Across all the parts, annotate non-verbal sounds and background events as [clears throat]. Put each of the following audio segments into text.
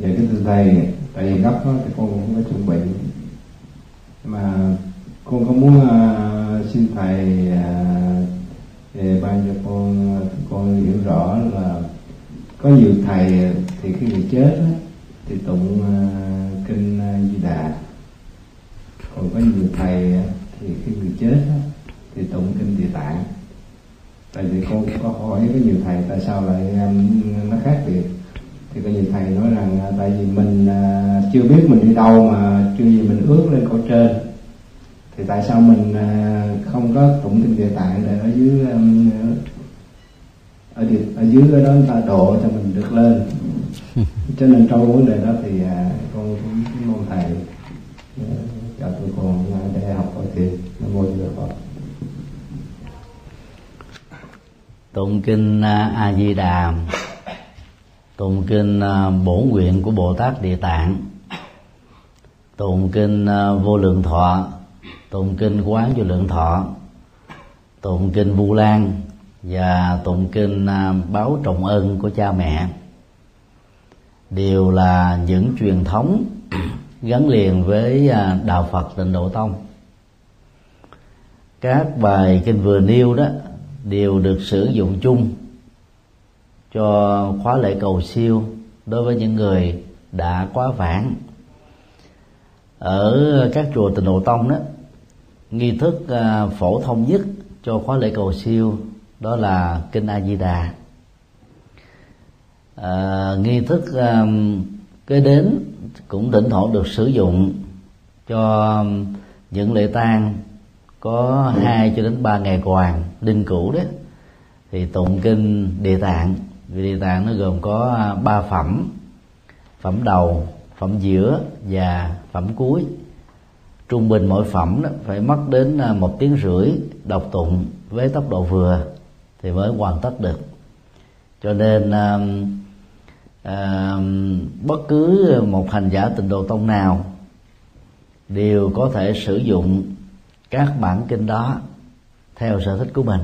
về cái thưa thầy tại vì gấp đó, thì con cũng có chuẩn bị. Mà con có muốn uh, xin thầy à, uh, để ban cho con à, con hiểu rõ là có nhiều thầy thì khi người chết đó, thì tụng uh, kinh uh, di đà. Còn có nhiều thầy thì khi người chết đó, thì tụng kinh địa tạng. Tại vì con có hỏi có nhiều thầy tại sao lại um, nó khác biệt thì có nhiều thầy nói rằng uh, tại vì mình uh, chưa biết mình đi đâu mà chưa gì mình ước lên cõi trên. Thì tại sao mình uh, không có tụng kinh địa tạng để ở dưới um, ở, địa, ở dưới ở đó người ta độ cho mình được lên? [laughs] Cho nên trong vấn đề đó thì con cũng mong thầy cho tụi con uh, để học hỏi thêm. Nam mô di đà phật. Tụng kinh a di đà tụng kinh à, bổ nguyện của bồ tát địa tạng. Tụng kinh à, vô lượng thọ. Tụng kinh quán vô lượng thọ. Tụng kinh vu lan. Và tụng kinh à, báo trọng ân của cha mẹ. Đều là những truyền thống [coughs] gắn liền với đạo phật tịnh độ tông. Các bài kinh vừa nêu đó đều được sử dụng chung cho khóa lễ cầu siêu đối với những người đã quá vãng. Ở các chùa tịnh độ tông đó nghi thức à, phổ thông nhất cho khóa lễ cầu siêu đó là kinh a di đà. À, nghi thức um, kế đến cũng thỉnh thoảng được sử dụng cho những lễ tang có hai cho đến ba ngày quàng đinh cũ đấy thì tụng kinh địa tạng vì địa tạng nó gồm có à, ba phẩm. Phẩm đầu phẩm giữa và phẩm cuối. Trung bình mỗi phẩm đó phải mất đến à, một tiếng rưỡi đọc tụng với tốc độ vừa thì mới hoàn tất được. Cho nên à, à, bất cứ một hành giả tịnh độ tông nào đều có thể sử dụng các bản kinh đó theo sở thích của mình.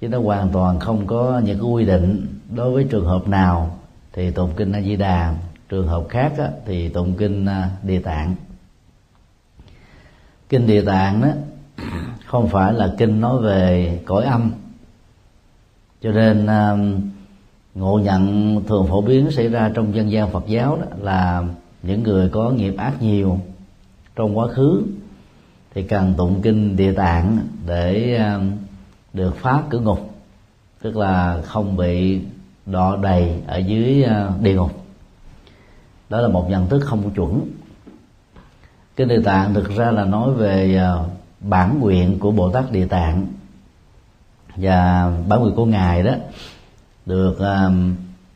Chứ nó hoàn toàn không có những cái quy định đối với trường hợp nào thì tụng kinh a di đà trường hợp khác á, thì tụng kinh à, địa tạng. Kinh địa tạng đó [clears throat] không phải là kinh nói về cõi âm. Cho nên à, ngộ nhận thường phổ biến xảy ra trong dân gian phật giáo đó là những người có nghiệp ác nhiều trong quá khứ thì cần tụng kinh địa tạng để à, được phá cửa ngục tức là không bị đọ đầy ở dưới ờ, địa ngục. Đó là một nhận thức không chuẩn. Cái địa tạng thực ra là nói về ờ, bản nguyện của bồ tát địa tạng và bản nguyện của ngài đó được ờ,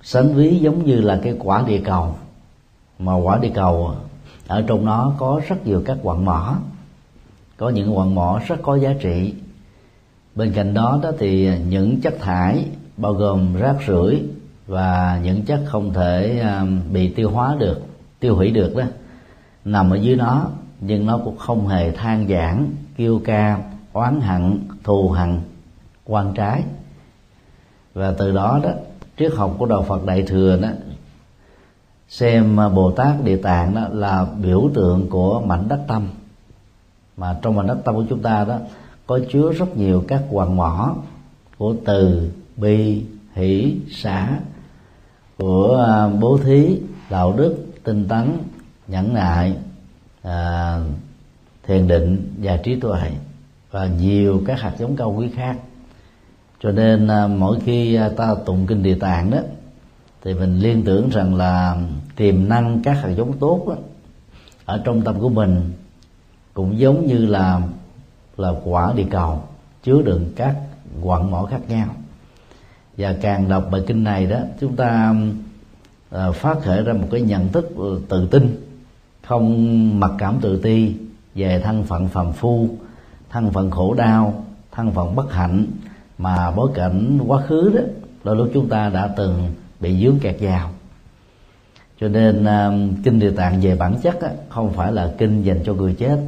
sánh ví giống như là cái quả địa cầu. Mà quả địa cầu ở trong nó có rất nhiều các quặng mỏ. Có những quặng mỏ rất có giá trị. Bên cạnh đó đó thì những chất thải bao gồm rác rưởi và những chất không thể à, bị tiêu hóa được tiêu hủy được đó nằm ở dưới nó nhưng nó cũng không hề than giảng kêu ca oán hận thù hận, quan trái. Và từ đó đó triết học của đạo Phật Đại thừa đó xem à, Bồ Tát Địa Tạng đó là biểu tượng của mảnh đất tâm. Mà trong mảnh đất tâm của chúng ta đó có chứa rất nhiều các hoàng mỏ của từ bi hỷ xã của à, bố thí đạo đức tinh tấn nhẫn nại à, thiền định và trí tuệ và nhiều các hạt giống cao quý khác. Cho nên à, mỗi khi à, ta tụng kinh địa tạng đó thì mình liên tưởng rằng là tiềm năng các hạt giống tốt đó, ở trong tâm của mình cũng giống như là là quả địa cầu chứa đựng các quặng mỏ khác nhau và càng đọc bài kinh này đó chúng ta uh, phát khởi ra một cái nhận thức ờ, tự tin không mặc cảm tự ti về thân phận phàm phu thân phận khổ đau thân phận bất hạnh mà bối cảnh quá khứ đó đôi lúc chúng ta đã từng bị dướng kẹt vào. Cho nên uh, kinh địa tạng về bản chất á, không phải là kinh dành cho người chết.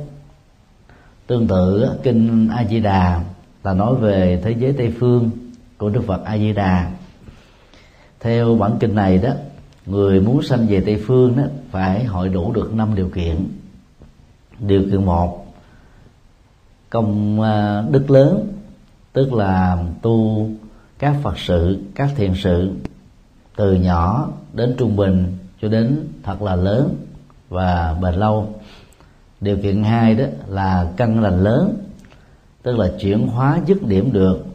Tương tự kinh a di đà là nói về thế giới tây phương của đức phật a di đà theo bản kinh này đó, người muốn sanh về tây phương đó, phải hội đủ được năm điều kiện. Điều kiện một, công à, đức lớn, tức là tu các phật sự, các thiền sự, từ nhỏ đến trung bình cho đến thật là lớn và bền lâu. Điều kiện hai đó là căn lành lớn, tức là chuyển hóa dứt điểm được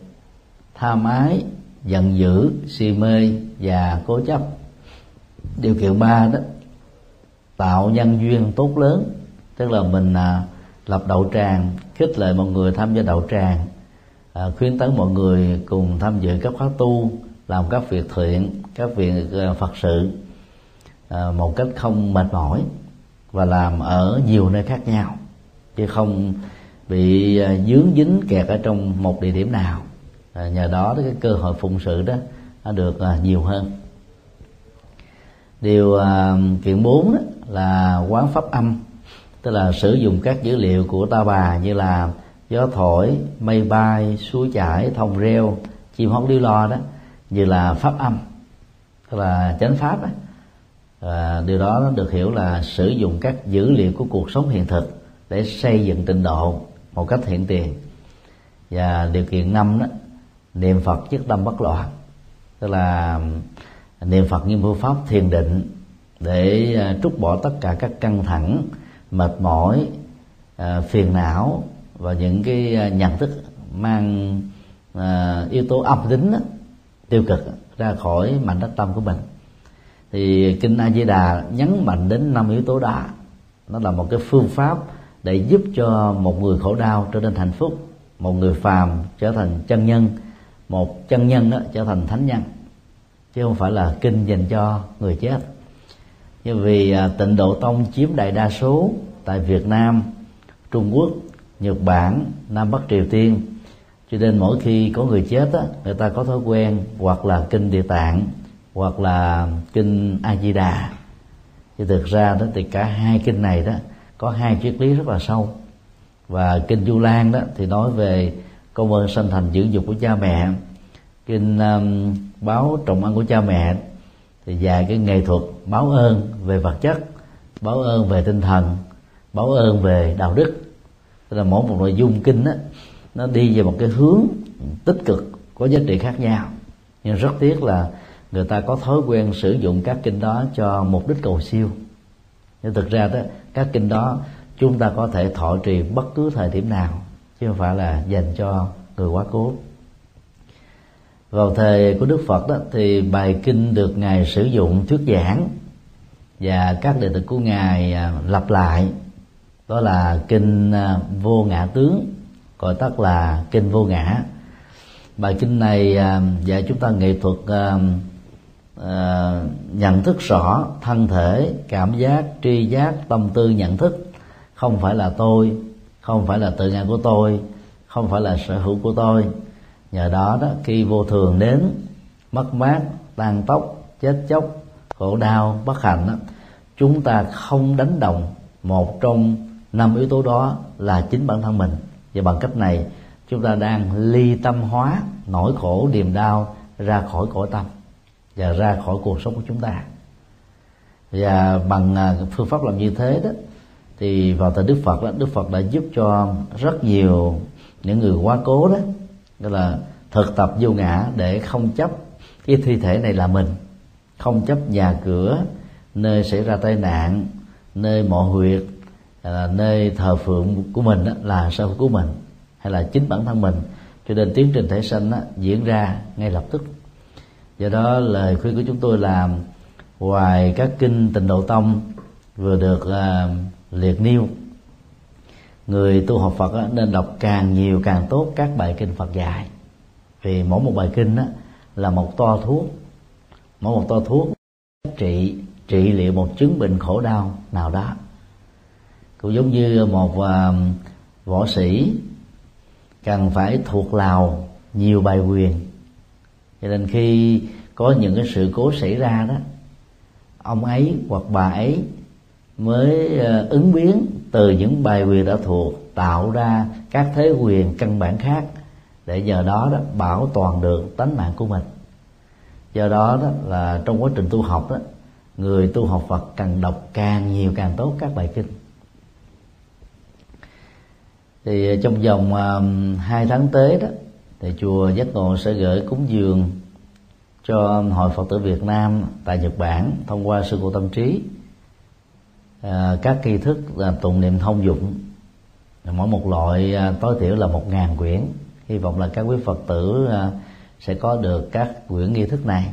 tham ái giận dữ si mê và cố chấp. Điều kiện ba đó tạo nhân duyên tốt lớn tức là mình à, lập đậu tràng khích lệ mọi người tham gia đậu tràng à, khuyến tấn mọi người cùng tham dự các khóa tu làm các việc thiện các việc à, phật sự à, một cách không mệt mỏi và làm ở nhiều nơi khác nhau chứ không bị à, dướng dính kẹt ở trong một địa điểm nào à, nhờ đó cái cơ hội phụng sự đó nó được à, nhiều hơn điều à, kiện bốn là quán pháp âm tức là sử dụng các dữ liệu của ta bà như là gió thổi mây bay suối chảy thông reo chim hót điêu lo đó như là pháp âm tức là chánh pháp đó. À, điều đó nó được hiểu là sử dụng các dữ liệu của cuộc sống hiện thực để xây dựng trình độ một cách hiện tiền và điều kiện năm đó niệm phật nhất tâm bất loạn. Tức là à, niệm phật như phương pháp thiền định để à, trút bỏ tất cả các căng thẳng mệt mỏi à, phiền não và những cái nhận thức mang yếu tố âm tính đó, tiêu cực ra khỏi mảnh đất tâm của mình. Thì kinh a di đà nhấn mạnh đến năm yếu tố đó. Nó là một cái phương pháp để giúp cho một người khổ đau trở nên hạnh phúc một người phàm trở thành chân nhân một chân nhân đó trở thành thánh nhân chứ không phải là kinh dành cho người chết. Như vì à, tịnh độ tông chiếm đại đa số tại việt nam trung quốc nhật bản nam bắc triều tiên cho nên mỗi khi có người chết á, người ta có thói quen hoặc là kinh địa tạng hoặc là kinh a di đà thì thực ra đó thì cả hai kinh này đó có hai triết lý rất là sâu. Và kinh du lan đó thì nói về công ơn sanh thành dưỡng dục của cha mẹ. Kinh um, báo trọng ăn của cha mẹ thì dạy cái nghệ thuật báo ơn về vật chất báo ơn về tinh thần báo ơn về đạo đức. Tức là mỗi một nội dung kinh đó, nó đi về một cái hướng tích cực có giá trị khác nhau. Nhưng rất tiếc là người ta có thói quen sử dụng các kinh đó cho mục đích cầu siêu. Nhưng thực ra đó các kinh đó chúng ta có thể thọ trì bất cứ thời điểm nào chứ không phải là dành cho người quá cố. Vào thời của đức phật đó, thì bài kinh được ngài sử dụng thuyết giảng và các đệ tử của ngài à, lặp lại. Đó là kinh à, vô ngã tướng, gọi tắt là kinh vô ngã. Bài kinh này à, dạy chúng ta nghệ thuật nhận thức rõ thân thể, cảm giác, tri giác, tâm tư, nhận thức. Không phải là tôi không phải là tự ngã của tôi không phải là sở hữu của tôi. Nhờ đó đó khi vô thường đến mất mát tan tóc chết chóc khổ đau bất hạnh đó, chúng ta không đánh đồng một trong năm yếu tố đó là chính bản thân mình. Và bằng cách này chúng ta đang ly tâm hóa nỗi khổ niềm đau ra khỏi cõi tâm và ra khỏi cuộc sống của chúng ta. Và bằng à, phương pháp làm như thế đó thì vào thời đức phật đó đức phật đã giúp cho rất nhiều những người quá cố đó đó là thực tập vô ngã để không chấp cái thi thể này là mình không chấp nhà cửa nơi xảy ra tai nạn nơi mộ huyệt là nơi thờ phượng của mình đó, là sở hữu của mình hay là chính bản thân mình. Cho nên tiến trình thể sanh đó, diễn ra ngay lập tức. Do đó lời khuyên của chúng tôi là ngoài các kinh tịnh độ tông vừa được uh, liệt nêu. Người tu học Phật nên đọc càng nhiều càng tốt các bài kinh Phật dạy. Vì mỗi một bài kinh đó là một to thuốc. Mỗi một to thuốc trị trị liệu một chứng bệnh khổ đau nào đó. Cũng giống như một uh, võ sĩ cần phải thuộc lào nhiều bài quyền. Cho nên khi có những cái sự cố xảy ra đó ông ấy hoặc bà ấy mới ờ, ứng biến từ những bài quyền đã thuộc tạo ra các thế quyền căn bản khác để nhờ đó đó bảo toàn được tánh mạng của mình. Do đó đó là trong quá trình tu học đó người tu học Phật cần đọc càng nhiều càng tốt các bài kinh. Thì ờ, trong vòng uh, 2 tháng tới đó thì chùa giác ngộ sẽ gửi cúng dường cho hội Phật tử Việt Nam tại Nhật Bản thông qua sư cô tâm trí à, các nghi thức là tụng niệm thông dụng. Mỗi một loại à, tối thiểu là một ngàn quyển. Hy vọng là các quý Phật tử à, sẽ có được các quyển nghi thức này.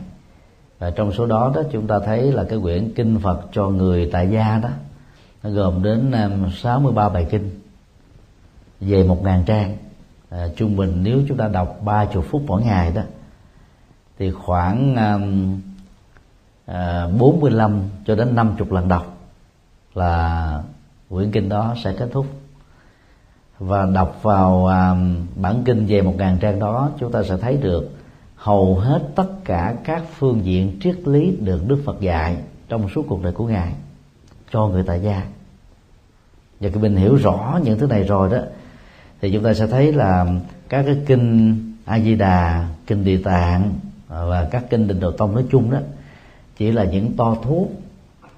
Và trong số đó đó chúng ta thấy là cái quyển kinh Phật cho người tại gia đó nó gồm đến à, 63 bài kinh về một ngàn trang. À, trung bình nếu chúng ta đọc ba chục phút mỗi ngày đó thì khoảng à, à, bốn à, 45 cho đến 50 lần đọc là quyển kinh đó sẽ kết thúc. Và đọc vào um, bản kinh về một ngàn trang đó chúng ta sẽ thấy được hầu hết tất cả các phương diện triết lý được Đức Phật dạy trong suốt cuộc đời của ngài cho người tại gia. Và khi mình hiểu rõ những thứ này rồi đó thì chúng ta sẽ thấy là các cái kinh A Di Đà, kinh Địa Tạng và các kinh Định Độ Tông nói chung đó chỉ là những to thuốc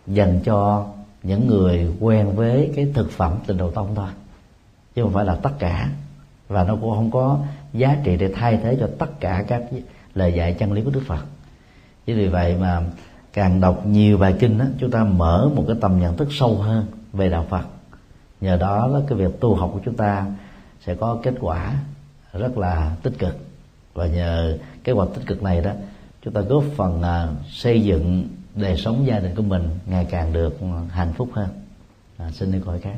dành cho những người quen với cái thực phẩm Tịnh Độ Tông thôi. Chứ không phải là tất cả. Và nó cũng không có giá trị để thay thế cho tất cả các lời dạy chân lý của Đức Phật. Chính vì vậy mà càng đọc nhiều bài kinh đó, chúng ta mở một cái tầm nhận thức sâu hơn về đạo Phật. Nhờ đó là cái việc tu học của chúng ta sẽ có kết quả rất là tích cực. Và nhờ kết quả tích cực này đó chúng ta góp phần xây dựng đời sống gia đình của mình ngày càng được hạnh phúc hơn. À, xin đi gọi khác.